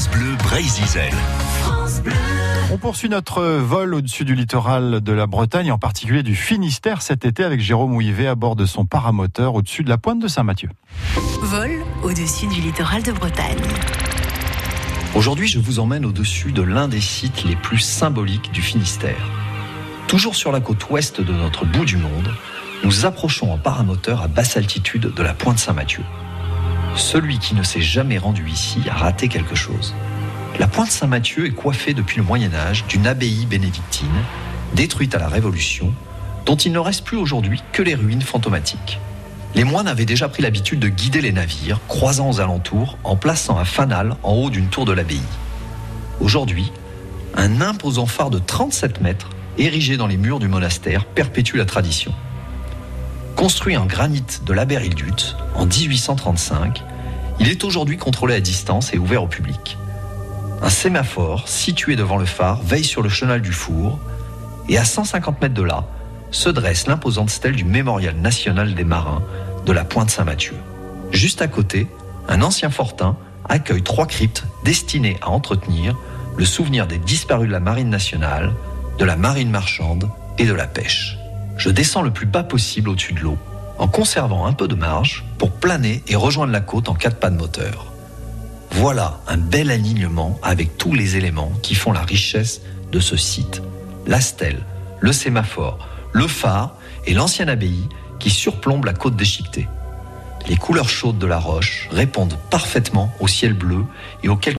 France Bleu Brésil. On poursuit notre vol au-dessus du littoral de la Bretagne, en particulier du Finistère cet été avec Jérôme Ouivet à bord de son paramoteur au-dessus de la pointe de Saint-Mathieu. Vol au-dessus du littoral de Bretagne. Aujourd'hui, je vous emmène au-dessus de l'un des sites les plus symboliques du Finistère. Toujours sur la côte ouest de notre bout du monde, nous approchons en paramoteur à basse altitude de la pointe Saint-Mathieu. Celui qui ne s'est jamais rendu ici a raté quelque chose. La pointe Saint-Mathieu est coiffée depuis le Moyen Âge d'une abbaye bénédictine, détruite à la Révolution, dont il ne reste plus aujourd'hui que les ruines fantomatiques. Les moines avaient déjà pris l'habitude de guider les navires, croisant aux alentours, en plaçant un fanal en haut d'une tour de l'abbaye. Aujourd'hui, un imposant phare de 37 mètres, érigé dans les murs du monastère, perpétue la tradition. Construit en granit de l'Aberyldut en 1835, il est aujourd'hui contrôlé à distance et ouvert au public. Un sémaphore situé devant le phare veille sur le chenal du four et à 150 mètres de là se dresse l'imposante stèle du Mémorial national des marins de la Pointe Saint-Mathieu. Juste à côté, un ancien fortin accueille trois cryptes destinées à entretenir le souvenir des disparus de la marine nationale, de la marine marchande et de la pêche. Je descends le plus bas possible au-dessus de l'eau, en conservant un peu de marge pour planer et rejoindre la côte en cas de panne moteur. Voilà un bel alignement avec tous les éléments qui font la richesse de ce site. La stèle, le sémaphore, le phare et l'ancienne abbaye qui surplombe la côte déchiquetée. Les couleurs chaudes de la roche répondent parfaitement au ciel bleu et aux quelques